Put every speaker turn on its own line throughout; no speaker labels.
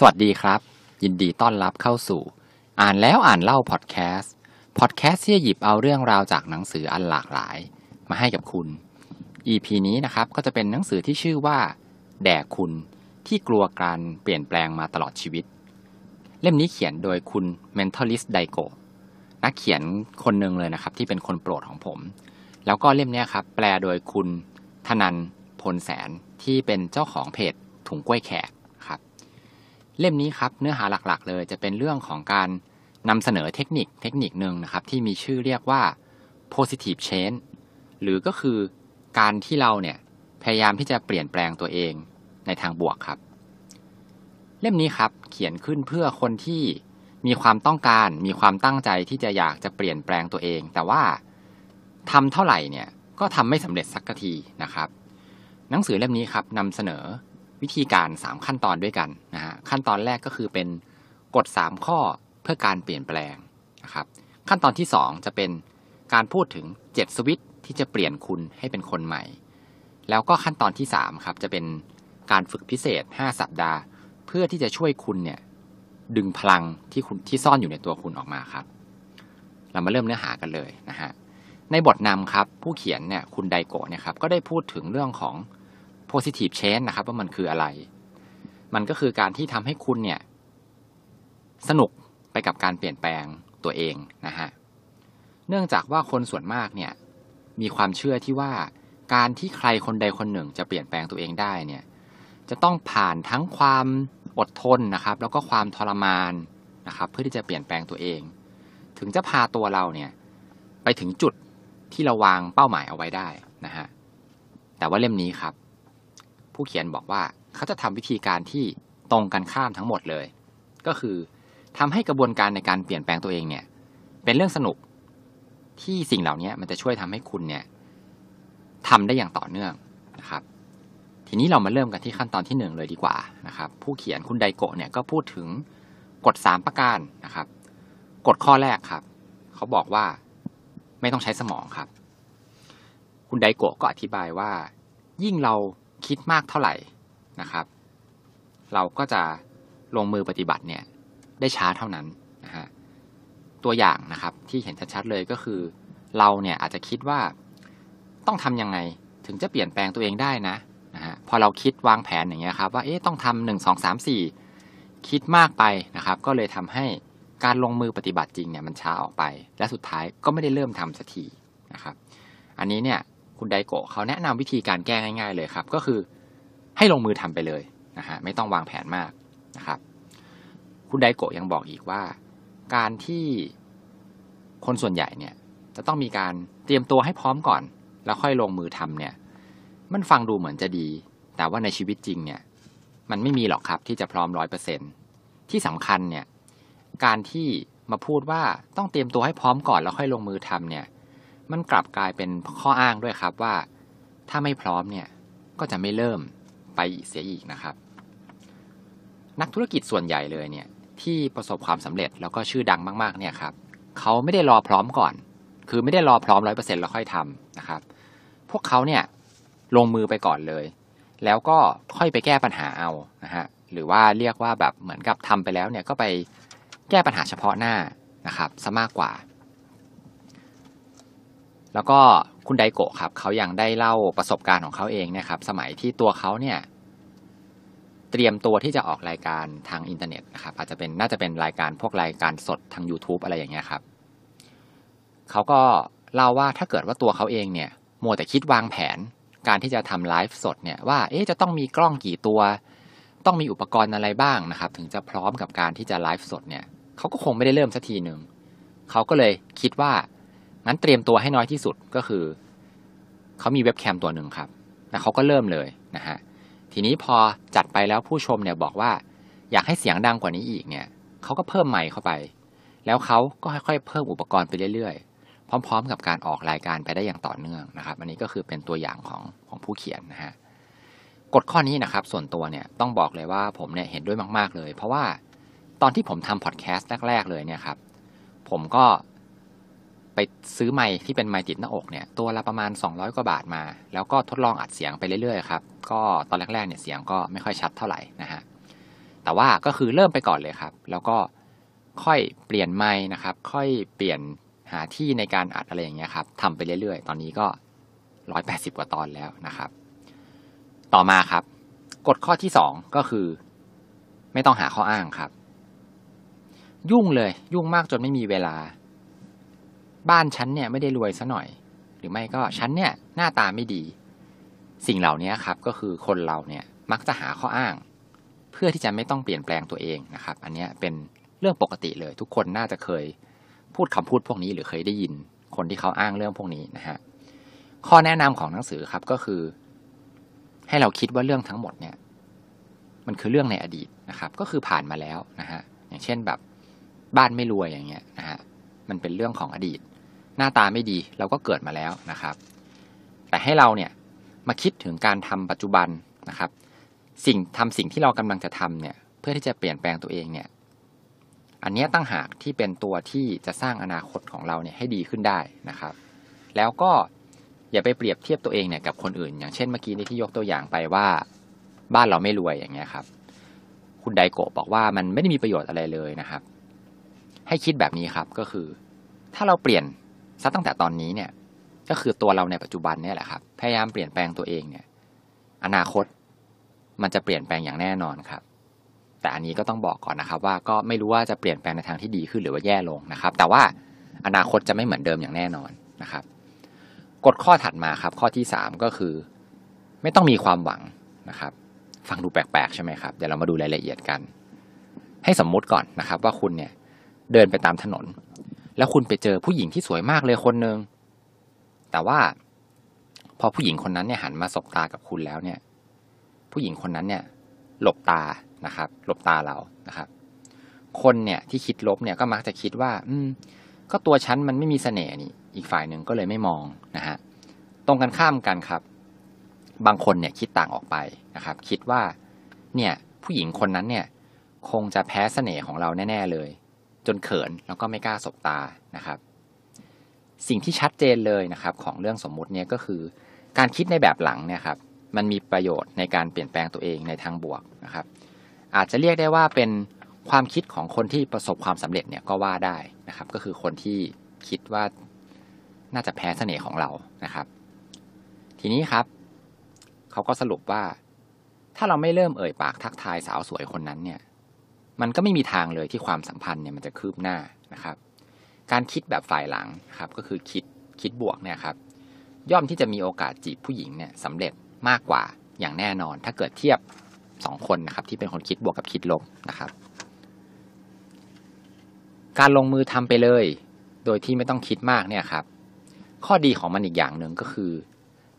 สวัสดีครับ ยินดีต้อนรับเข้าสู่ อ่านแล้วอ่านเล่าพอดแคสต์พอดแคสต์ที่จะหยิบเอาเรื่องราวจากหนังสืออันหลากหลาย มาให้กับคุณ EP นี้นะครับก็จะเป็นหนังสือที่ชื่อว่า แด่คุณที่กลัวการเปลี่ยนแปลงมาตลอดชีวิต เล่มนี้เขียนโดยคุณ Mentalist d a i g o นักเขียนคนหนึ่งเลยนะครับ ที่เป็นคนโปรดของผม แล้วก็เล่มนี้ครับ แปลโดยคุณธนันพลแสนที่เป็นเจ้าของเพจถุงกล้วยแขก เล่มนี้ครับเนื้อหาหลักๆ เลยจะเป็นเรื่องของการนำเสนอเทคนิคเทคนิคหนึ่งนะครับที่มีชื่อเรียกว่า positive change หรือก็คือการที่เราเนี่ยพยายามที่จะเปลี่ยนแปลงตัวเองในทางบวกครับ เล่มนี้ครับเขียนขึ้นเพื่อคนที่มีความต้องการมีความตั้งใจที่จะอยากจะเปลี่ยนแปลงตัวเอง แต่ว่าทำเท่าไหร่เนี่ยก็ทำไม่สำเร็จสักทีนะครับ หนังสือเล่มนี้ครับนำเสนอวิธีการ 3 ขั้นตอนด้วยกัน ขั้นตอนแรกก็คือเป็นกฎ 3 ข้อเพื่อการเปลี่ยนแปลงนะครับขั้นตอนที่ 2 จะเป็นการพูดถึง 7 สวิตที่จะเปลี่ยนคุณให้เป็นคนใหม่ แล้วก็ขั้นตอนที่ 3 ครับ จะเป็นการฝึกพิเศษ 5 สัปดาห์ เพื่อที่จะช่วยคุณเนี่ยดึงพลังที่คุณที่ซ่อนอยู่ในตัวคุณออกมาครับ เรามาเริ่มเนื้อหากันเลยนะฮะในบทนำครับผู้เขียนเนี่ยคุณไดโกะเนี่ยครับก็ได้พูดถึงเรื่องของ positive change นะครับว่ามันคืออะไร มันก็คือการที่ทำให้คุณเนี่ย สนุกไปกับการเปลี่ยนแปลงตัวเองนะฮะเนื่องจากว่าคนส่วนมากเนี่ย มีความเชื่อที่ว่าการที่ใครคนใดคนหนึ่งจะเปลี่ยนแปลงตัวเองได้เนี่ย จะต้องผ่านทั้งความอดทนนะครับ แล้วก็ความทรมานนะครับ เพื่อที่จะเปลี่ยนแปลงตัวเอง ถึงจะพาตัวเราเนี่ย ไปถึงจุดที่เราวางเป้าหมายเอาไว้ได้นะฮะแต่ว่าเล่มนี้ครับ ผู้เขียนบอกว่า เขาจะทำวิธีการที่ตรงกันข้ามทั้งหมดเลย ก็คือทำให้กระบวนการในการเปลี่ยนแปลงตัวเองเนี่ย เป็นเรื่องสนุกที่สิ่งเหล่านี้มันจะช่วยทำให้คุณเนี่ยทำได้อย่างต่อเนื่องนะครับ ทีนี้เรามาเริ่มกันที่ขั้นตอนที่หนึ่งเลยดีกว่านะครับ ผู้เขียนคุณไดโกะเนี่ยก็พูดถึงกฎสามประการนะครับ กฎข้อแรกครับ เขาบอกว่าไม่ต้องใช้สมองครับ คุณไดโกะก็อธิบายว่า ยิ่งเราคิดมากเท่าไหร่ นะครับ เราก็จะลงมือปฏิบัติเนี่ยได้ช้าเท่านั้นนะฮะตัวอย่างนะครับที่เห็นชัดๆเลยก็คือ เราเนี่ยอาจจะคิดว่าต้องทำยังไงถึงจะเปลี่ยนแปลงตัวเองได้นะนะฮะพอเราคิดวางแผนอย่างเงี้ยครับว่าเอ๊ะต้องทำหนึ่งสองสามสี่คิดมากไปนะครับ ก็เลยทำให้การลงมือปฏิบัติจริงเนี่ยมันช้าออกไป และสุดท้ายก็ไม่ได้เริ่มทำสักทีนะครับ อันนี้เนี่ยคุณไดโกะเขาแนะนำวิธีการแก้ง่าย ๆ เลยครับ ก็คือ ให้ลงมือทำไปเลยนะฮะไม่ต้องวางแผนมากนะครับ คุณไดโกะยังบอกอีกว่า การที่คนส่วนใหญ่เนี่ย จะต้องมีการเตรียมตัวให้พร้อมก่อน แล้วค่อยลงมือทำเนี่ย มันฟังดูเหมือนจะดี แต่ว่าในชีวิตจริงเนี่ย มันไม่มีหรอกครับที่จะพร้อมร้อยเปอร์เซ็นที่สำคัญเนี่ย การที่มาพูดว่าต้องเตรียมตัวให้พร้อมก่อนแล้วค่อยลงมือทำเนี่ย มันกลับกลายเป็นข้ออ้างด้วยครับว่า ถ้าไม่พร้อมเนี่ยก็จะไม่เริ่ม ไปเสียอีกนะครับ นักธุรกิจส่วนใหญ่เลยเนี่ยที่ประสบความสำเร็จแล้วก็ชื่อดังมากๆเนี่ยครับเขาไม่ได้รอพร้อมก่อน คือไม่ได้รอพร้อมร้อยเปอร์เซ็นต์แล้วค่อยทำนะครับ พวกเขาเนี่ยลงมือไปก่อนเลย แล้วก็ค่อยไปแก้ปัญหาเอานะฮะหรือว่าเรียกว่าแบบเหมือนกับทำไปแล้วเนี่ยก็ไปแก้ปัญหาเฉพาะหน้านะครับซะมากกว่า แล้วก็ คุณไดโกะครับเขายังได้เล่าประสบการณ์ของเขาเองนี่ยครับ สมัยที่ตัวเขาเนี่ย เตรียมตัวที่จะออกรายการทางอินเทอร์เน็ตนะครับ อาจจะเป็นน่าจะเป็นรายการพวกรายการสดทาง YouTube อะไรอย่างเงี้ยครับเขาก็เล่าว่าถ้าเกิดว่าตัวเขาเองเนี่ยมัวแต่คิดวางแผนการที่จะทำไลฟ์สดเนี่ยว่าเอ๊ะจะต้องมีกล้องกี่ตัว ต้องมีอุปกรณ์อะไรบ้างนะครับ ถึงจะพร้อมกับการที่จะไลฟ์สดเนี่ยเขาก็คงไม่ได้เริ่มสักทีหนึ่งเขาก็เลยคิดว่า งั้นเตรียมตัวให้น้อยที่สุดก็คือเขามีเว็บแคมตัวหนึ่งครับแล้วเขาก็เริ่มเลยนะฮะทีนี้พอจัดไปแล้วผู้ชมเนี่ยบอกว่า อยากให้เสียงดังกว่านี้อีกเนี่ยเขาก็เพิ่มไมค์เข้าไป แล้วเขาก็ค่อยๆเพิ่มอุปกรณ์ไปเรื่อยๆ พร้อม ๆ กับการออกรายการไปได้อย่างต่อเนื่องนะครับ อันนี้ก็คือเป็นตัวอย่างของของผู้เขียนนะฮะกฎข้อนี้นะครับ ส่วนตัวเนี่ยต้องบอกเลยว่าผมเนี่ยเห็นด้วยมาก ๆเลย เพราะว่าตอนที่ผมทำพอดแคสต์แรกๆเลยเนี่ยครับผมก็ ไปซื้อไมค์ที่เป็นไมค์ติดหน้าอกเนี่ยตัวละประมาณ 200 กว่าบาทมา แล้วก็ทดลองอัดเสียงไปเรื่อยๆครับก็ตอนแรกๆเนี่ยเสียงก็ไม่ค่อยชัดเท่าไหร่นะฮะแต่ว่าก็คือเริ่มไปก่อนเลยครับ แล้วก็ค่อยเปลี่ยนไม้นะครับ ค่อยเปลี่ยนหาที่ในการอัดอะไรอย่างเงี้ยครับทำไปเรื่อยๆ ตอนนี้ก็ร้อยแปดสิบกว่าตอนแล้วนะครับ ต่อมาครับกฎข้อที่สองก็คือ ไม่ต้องหาข้ออ้างครับ ยุ่งเลยยุ่งมากจนไม่มีเวลา บ้านฉันเนี่ยไม่ได้รวยซะหน่อย หรือไม่ก็ฉันเนี่ยหน้าตาไม่ดี สิ่งเหล่านี้ครับก็คือคนเราเนี่ยมักจะหาข้ออ้าง เพื่อที่จะไม่ต้องเปลี่ยนแปลงตัวเองนะครับ อันนี้เป็นเรื่องปกติเลย ทุกคนน่าจะเคยพูดคำพูดพวกนี้หรือเคยได้ยินคนที่เขาอ้างเรื่องพวกนี้นะฮะข้อแนะนำของหนังสือครับก็คือ ให้เราคิดว่าเรื่องทั้งหมดเนี่ย มันคือเรื่องในอดีตนะครับ ก็คือผ่านมาแล้วนะฮะอย่างเช่นแบบบ้านไม่รวยอย่างเงี้ยนะฮะมันเป็นเรื่องของอดีต หน้าตาไม่ดีเราก็เกิดมาแล้วนะครับ แต่ให้เราเนี่ยมาคิดถึงการทำปัจจุบันนะครับ สิ่งทำสิ่งที่เรากำลังจะทำเนี่ยเพื่อที่จะเปลี่ยนแปลงตัวเองเนี่ยอันนี้ตั้งหากที่เป็นตัวที่จะสร้างอนาคตของเราเนี่ยให้ดีขึ้นได้นะครับ แล้วก็อย่าไปเปรียบเทียบตัวเองเนี่ยกับคนอื่น อย่างเช่นเมื่อกี้นี้ที่ยกตัวอย่างไปว่าบ้านเราไม่รวยอย่างเงี้ยครับ คุณไดโกะบอกว่ามันไม่ได้มีประโยชน์อะไรเลยนะครับ ให้คิดแบบนี้ครับก็คือ ถ้าเราเปลี่ยน ซะตั้งแต่ตอนนี้เนี่ย ก็คือตัวเราในปัจจุบันเนี่ยแหละครับ พยายามเปลี่ยนแปลงตัวเองเนี่ย อนาคตมันจะเปลี่ยนแปลงอย่างแน่นอนครับ แต่อันนี้ก็ต้องบอกก่อนนะครับ ว่าก็ไม่รู้ว่าจะเปลี่ยนแปลงในทางที่ดีขึ้นหรือว่าแย่ลงนะครับ แต่ว่าอนาคตจะไม่เหมือนเดิมอย่างแน่นอนนะครับ กฎข้อถัดมาครับ ข้อที่สามก็คือ ไม่ต้องมีความหวังนะครับ ฟังดูแปลกๆใช่ไหมครับ เดี๋ยวเรามาดูรายละเอียดกัน ให้สมมุติก่อนนะครับ ว่าคุณเนี่ยเดินไปตามถนน แล้วคุณไปเจอผู้หญิงที่สวยมากเลยคนหนึ่งแต่ว่า พอผู้หญิงคนนั้นเนี่ยหันมาสบตากับคุณแล้วเนี่ย ผู้หญิงคนนั้นเนี่ย หลบตานะครับ หลบตาเรานะครับ คนเนี่ยที่คิดลบเนี่ยก็มักจะคิดว่า อืม ก็ตัวฉันมันไม่มีเสน่ห์นี่ อีกฝ่ายหนึ่งก็เลยไม่มองนะฮะตรงกันข้ามกันครับ บางคนเนี่ยคิดต่างออกไปนะครับ คิดว่า เนี่ย ผู้หญิงคนนั้นเนี่ย คงจะแพ้เสน่ห์ของเราแน่ ๆ เลย จนเขินแล้วก็ไม่กล้าสบตานะครับ สิ่งที่ชัดเจนเลยนะครับ ของเรื่องสมมุติเนี่ยก็คือ การคิดในแบบหลังเนี่ยครับมันมีประโยชน์ในการเปลี่ยนแปลงตัวเองในทางบวกนะครับ อาจจะเรียกได้ว่าเป็นความคิดของคนที่ประสบความสำเร็จเนี่ยก็ว่าได้นะครับ ก็คือคนที่คิดว่าน่าจะแพ้เสน่ห์ของเรานะครับ ทีนี้ครับเขาก็สรุปว่า ถ้าเราไม่เริ่มเอ่ยปากทักทายสาวสวยคนนั้นเนี่ย มันก็ไม่มีทางเลยที่ความสัมพันธ์เนี่ยมันจะคืบหน้านะครับ การคิดแบบฝ่ายหลังครับก็คือคิดคิดบวกเนี่ยครับย่อมที่จะมีโอกาสจีบผู้หญิงเนี่ยสำเร็จมากกว่าอย่างแน่นอน ถ้าเกิดเทียบสองคนนะครับที่เป็นคนคิดบวกกับคิดลบนะครับ การลงมือทำไปเลย โดยที่ไม่ต้องคิดมากเนี่ยครับ ข้อดีของมันอีกอย่างหนึ่งก็คือ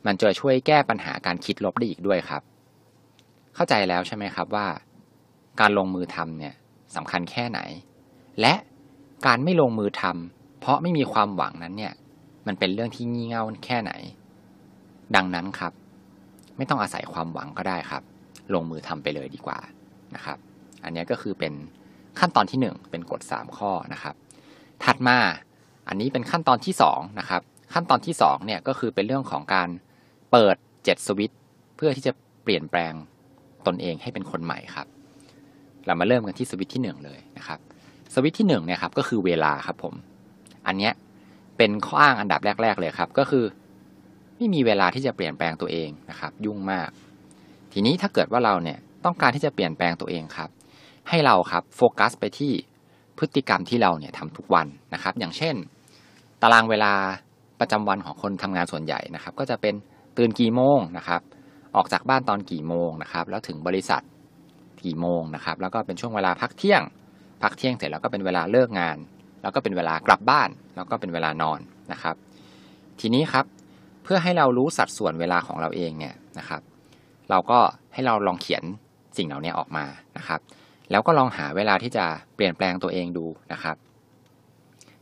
มันจะช่วยแก้ปัญหาการคิดลบได้อีกด้วยครับ เข้าใจแล้วใช่ไหมครับว่า การลงมือทำเนี่ยสำคัญแค่ไหน และการไม่ลงมือทำเพราะไม่มีความหวังนั้นเนี่ย มันเป็นเรื่องที่งี่เง่าแค่ไหน ดังนั้นครับ ไม่ต้องอาศัยความหวังก็ได้ครับ ลงมือทำไปเลยดีกว่านะครับ อันนี้ก็คือเป็นขั้นตอนที่หนึ่งเป็นกฎสามข้อนะครับ ถัดมาอันนี้เป็นขั้นตอนที่สองนะครับ ขั้นตอนที่สองเนี่ยก็คือเป็นเรื่องของการเปิดเจ็ดสวิตช์เพื่อที่จะเปลี่ยนแปลงตนเองให้เป็นคนใหม่ครับ เรามาเริ่มกันที่สวิตที่หนึ่งเลยนะครับสวิตที่หนึ่งเนี่ยครับก็คือเวลาครับผม อันเนี้ยเป็นข้ออ้างอันดับแรก ๆ เลยครับ ก็คือไม่มีเวลาที่จะเปลี่ยนแปลงตัวเองนะครับ ยุ่งมาก ทีนี้ถ้าเกิดว่าเราเนี่ยต้องการที่จะเปลี่ยนแปลงตัวเองครับ ให้เราครับโฟกัสไปที่พฤติกรรมที่เราเนี่ยทำทุกวันนะครับ อย่างเช่น ตารางเวลาประจำวันของคนทำงานส่วนใหญ่นะครับ ก็จะเป็นตื่นกี่โมงนะครับ ออกจากบ้านตอนกี่โมงนะครับ แล้วถึงบริษัท กี่โมงนะครับ แล้วก็เป็นช่วงเวลาพักเที่ยง พักเที่ยงเสร็จแล้วก็เป็นเวลาเลิกงาน แล้วก็เป็นเวลากลับบ้าน แล้วก็เป็นเวลานอนนะครับ ทีนี้ครับเพื่อให้เรารู้สัดส่วนเวลาของเราเองเนี่ยนะครับ เราก็ให้เราลองเขียนสิ่งเหล่านี้ออกมานะครับ แล้วก็ลองหาเวลาที่จะเปลี่ยนแปลงตัวเองดูนะครับ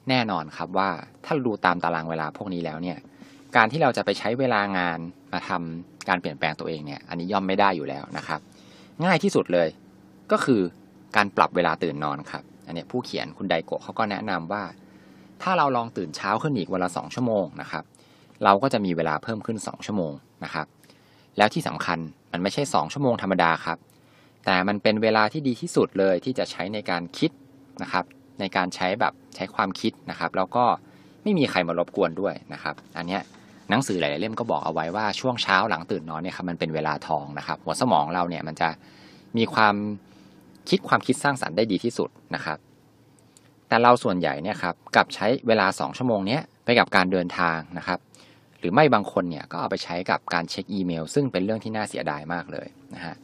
แน่นอนครับว่าถ้าดูตามตารางเวลาพวกนี้แล้วเนี่ยการที่เราจะไปใช้เวลางานมาทำการเปลี่ยนแปลงตัวเองเนี่ย อันนี้ย่อมไม่ได้อยู่แล้วนะครับ ง่ายที่สุดเลย ก็คือการปรับเวลาตื่นนอนครับ อันนี้ผู้เขียนคุณไดโกะเขาก็แนะนำว่า ถ้าเราลองตื่นเช้าขึ้นอีกวันละสองชั่วโมงนะครับ เราก็จะมีเวลาเพิ่มขึ้นสองชั่วโมงนะครับ แล้วที่สำคัญมันไม่ใช่สองชั่วโมงธรรมดาครับ แต่มันเป็นเวลาที่ดีที่สุดเลยที่จะใช้ในการคิดนะครับ ในการใช้แบบใช้ความคิดนะครับ แล้วก็ไม่มีใครมารบกวนด้วยนะครับ อันเนี้ย หนังสือหลายๆเล่มก็บอกเอาไว้ว่าช่วงเช้าหลังตื่นนอนเนี่ยครับมันเป็นเวลาทองนะครับ หัวสมองเราเนี่ยมันจะมีความคิดความคิดสร้างสรรค์ได้ดีที่สุดนะครับ แต่เราส่วนใหญ่เนี่ยครับกับใช้เวลา 2 ชั่วโมงเนี้ยไปกับการเดินทางนะครับ หรือไม่บางคนเนี่ยก็เอาไปใช้กับการเช็คอีเมล ซึ่งเป็นเรื่องที่น่าเสียดายมากเลยนะฮะ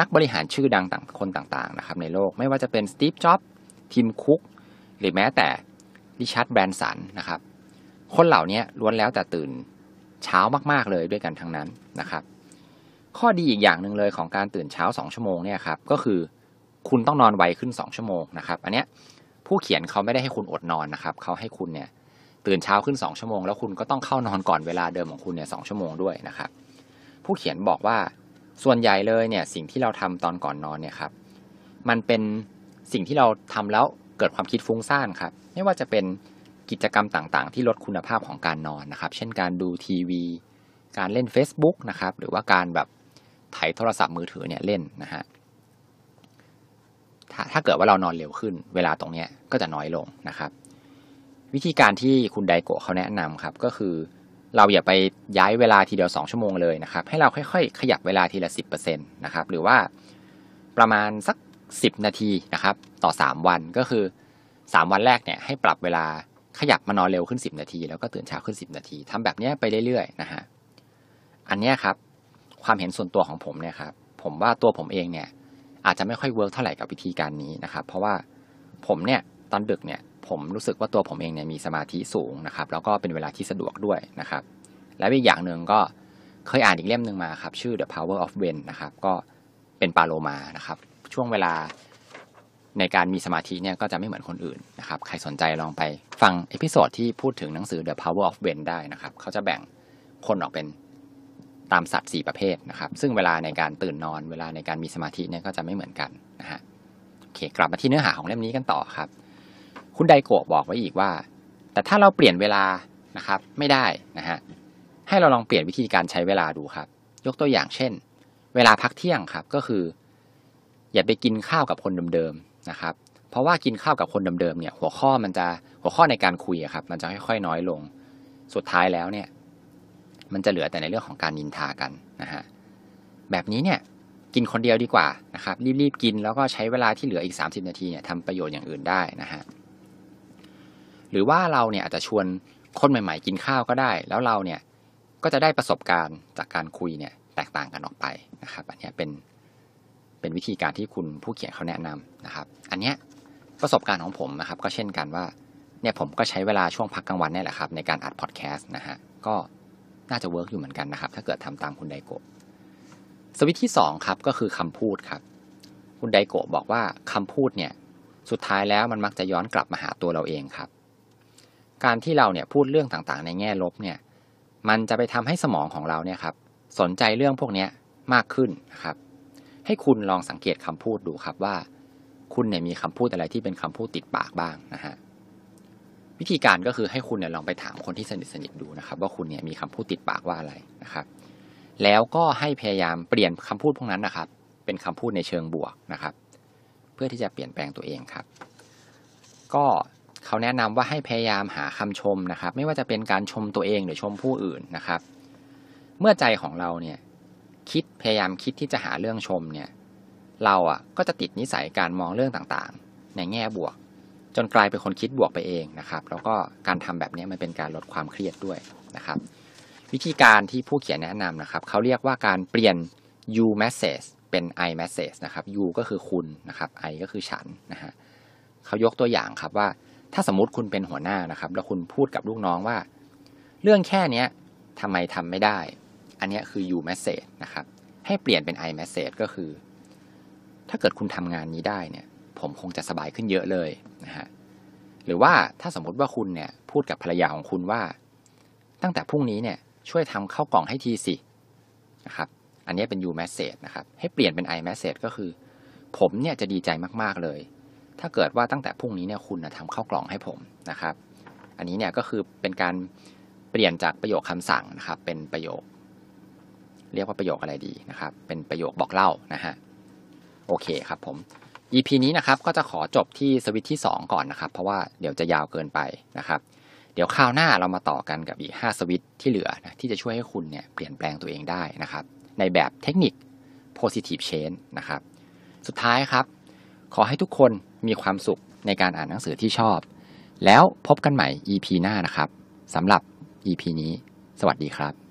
นักบริหารชื่อดังต่างคนต่างๆนะครับในโลกไม่ว่าจะเป็นสตีฟจ็อบส์ทิมคุกหรือแม้แต่ริชาร์ดแบรนสันนะครับ คนเหล่านี้ล้วนแล้วแต่ตื่นเช้ามากๆเลยด้วยกันทั้งนั้นนะครับ ข้อดีอีกอย่างหนึ่งเลยของการตื่นเช้า 2 ชั่วโมงเนี่ยครับก็คือคุณต้องนอนไวขึ้น 2 ชั่วโมงนะครับ อันเนี้ยผู้เขียนเขาไม่ได้ให้คุณอดนอนนะครับเขาให้คุณเนี่ยตื่นเช้าขึ้น 2 ชั่วโมง แล้วคุณก็ต้องเข้านอนก่อนเวลาเดิมของคุณเนี่ยสองชั่วโมงด้วยนะครับ ผู้เขียนบอกว่าส่วนใหญ่เลยเนี่ยสิ่งที่เราทำตอนก่อนนอนเนี่ยครับมันเป็นสิ่งที่เราทำแล้วเกิดความคิดฟุ้งซ่านครับ ไม่ว่าจะเป็น กิจกรรมต่างๆ ที่ลดคุณภาพของการนอนนะครับ เช่นการดูทีวี การเล่น Facebook นะครับ หรือว่าการแบบไถโทรศัพท์มือถือเนี่ยเล่นนะฮะถ้าถ้าเกิดว่าเรานอนเร็วขึ้น เวลาตรงนี้ก็จะน้อยลงนะครับ วิธีการที่คุณไดโกะเขาแนะนำครับก็คือเราอย่าไปย้ายเวลาทีเดียว 2 ชั่วโมงเลยนะครับ ให้เราค่อยๆ ขยับเวลาทีละ 10%นะครับ หรือว่าประมาณสัก 10 นาทีนะครับ ต่อ 3 วันก็คือ 3 วันแรกเนี่ยให้ปรับเวลา ขยับมานอนเร็วขึ้น 10 นาที แล้วก็ตื่นเช้าขึ้น 10 นาทีทำแบบนี้ไปเรื่อยๆนะฮะอันนี้ครับ ความเห็นส่วนตัวของผมเนี่ยครับผมว่าตัวผมเองเนี่ย อาจจะไม่ค่อยเวิร์กเท่าไหร่กับวิธีการนี้นะครับ เพราะว่าผมเนี่ยตอนดึกเนี่ย ผมรู้สึกว่าตัวผมเองเนี่ยมีสมาธิสูงนะครับ แล้วก็เป็นเวลาที่สะดวกด้วยนะครับ และอีกอย่างหนึ่งก็เคยอ่านอีกเล่มหนึ่งมาครับ ชื่อ The Power of When นะครับ ก็เป็นปลาโลมานะครับ ช่วงเวลา ในการมีสมาธิเนี่ยก็จะไม่เหมือนคนอื่นนะครับ ใครสนใจลองไปฟัง episode ที่พูดถึงหนังสือ The Power of When ได้นะครับ เขาจะแบ่งคนออกเป็นตามสัตว์ 4 ประเภทนะครับ ซึ่งเวลาในการตื่นนอน เวลาในการมีสมาธิเนี่ยก็จะไม่เหมือนกันนะฮะ โอเค กลับมาที่เนื้อหาของเล่มนี้กันต่อครับ คุณไดโกะบอกไว้อีกว่า แต่ถ้าเราเปลี่ยนเวลานะครับ ไม่ได้นะฮะ ให้เราลองเปลี่ยนวิธีการใช้เวลาดูครับ ยกตัวอย่างเช่น เวลาพักเที่ยงครับ ก็คือ อย่าไปกินข้าวกับคนเดิม นะครับ เพราะว่ากินข้าวกับคนเดิมๆเนี่ย หัวข้อมันจะหัวข้อในการคุยครับ มันจะค่อยๆ น้อยลง สุดท้ายแล้วเนี่ย มันจะเหลือแต่ในเรื่องของการนินทากันนะฮะแบบนี้เนี่ยกินคนเดียวดีกว่านะครับ รีบๆกินแล้วก็ใช้เวลาที่เหลืออีก 30 นาทีเนี่ยทำประโยชน์อย่างอื่นได้นะฮะหรือว่าเราเนี่ยอาจจะชวนคนใหม่ ๆ กินข้าวก็ได้ แล้วเราเนี่ยก็จะได้ประสบการณ์จากการคุยเนี่ยแตกต่างกันออกไปนะครับ อันนี้เป็น เป็นวิธีการที่คุณผู้เขียนเขาแนะนำนะครับ อันเนี้ยประสบการณ์ของผมนะครับ ก็เช่นกันว่าเนี่ยผมก็ใช้เวลาช่วงพักกลางวันนี่แหละครับในการอัดพอดแคสต์นะฮะก็น่าจะ work อยู่เหมือนกันนะครับ ถ้าเกิดทำตามคุณไดโกะสวิตช์ที่2ครับก็คือคำพูดครับ คุณไดโกะบอกว่าคำพูดเนี่ยสุดท้ายแล้วมันมักจะย้อนกลับมาหาตัวเราเองครับ การที่เราเนี่ยพูดเรื่องต่างๆ ในแง่ลบเนี่ยมันจะไปทำให้สมองของเราเนี่ยครับสนใจเรื่องพวกนี้มากขึ้นนะครับ ให้คุณลองสังเกตคำพูดดูครับว่า คุณเนี่ยมีคำพูดอะไรที่เป็นคำพูดติดปากบ้างนะฮะวิธีการก็คือให้คุณเนี่ยลองไปถามคนที่สนิทสนิทดูนะครับ ว่าคุณเนี่ยมีคำพูดติดปากว่าอะไรนะครับ แล้วก็ให้พยายามเปลี่ยนคำพูดพวกนั้นนะครับ เป็นคำพูดในเชิงบวกนะครับ เพื่อที่จะเปลี่ยนแปลงตัวเองครับ ก็เขาแนะนำว่าให้พยายามหาคำชมนะครับ ไม่ว่าจะเป็นการชมตัวเองหรือชมผู้อื่นนะครับ เมื่อใจของเราเนี่ย คิดพยายามคิดที่จะหาเรื่องชมเนี่ย เราอะก็จะติดนิสัยการมองเรื่องต่างๆ ในแง่บวก จนกลายเป็นคนคิดบวกไปเองนะครับ แล้วก็การทำแบบนี้มันเป็นการลดความเครียดด้วยนะครับ วิธีการที่ผู้เขียนแนะนำนะครับเขาเรียกว่าการเปลี่ยน you message เป็น I message นะครับ you ก็คือคุณนะครับ I ก็คือฉันนะฮะเขายกตัวอย่างครับว่า ถ้าสมมติคุณเป็นหัวหน้านะครับ แล้วคุณพูดกับลูกน้องว่า เรื่องแค่เนี้ยทำไมทำไม่ได้ อันนี้คือ you message นะครับ ให้เปลี่ยนเป็น I message ก็คือ ถ้าเกิดคุณทำงานนี้ได้เนี่ย ผมคงจะสบายขึ้นเยอะเลยนะฮะ หรือว่าถ้าสมมติว่าคุณเนี่ยพูดกับภรรยาของคุณว่า ตั้งแต่พรุ่งนี้เนี่ยช่วยทำข้าวกล่องให้ทีสินะครับ อันนี้เป็น you message นะครับ ให้เปลี่ยนเป็น I message ก็คือ ผมเนี่ยจะดีใจมากๆเลย ถ้าเกิดว่าตั้งแต่พรุ่งนี้เนี่ยคุณทำข้าวกล่องให้ผมนะครับ อันนี้เนี่ยก็คือเป็นการเปลี่ยนจากประโยคคำสั่งนะครับ เป็นประโยค เรียกว่าประโยคอะไรดีนะครับ เป็นประโยคบอกเล่านะฮะโอเคครับผม EP นี้นะครับก็จะขอจบที่สวิตที่ 2 ก่อนนะครับ เพราะว่าเดี๋ยวจะยาวเกินไปนะครับ เดี๋ยวคราวหน้าเรามาต่อกันกับอีก 5 สวิตที่เหลือนะที่จะช่วยให้คุณเนี่ยเปลี่ยนแปลงตัวเองได้นะครับ ในแบบเทคนิค positive change นะครับ สุดท้ายครับ ขอให้ทุกคนมีความสุขในการอ่านหนังสือที่ชอบ แล้วพบกันใหม่ EP หน้านะครับสำหรับ EP นี้ สวัสดีครับ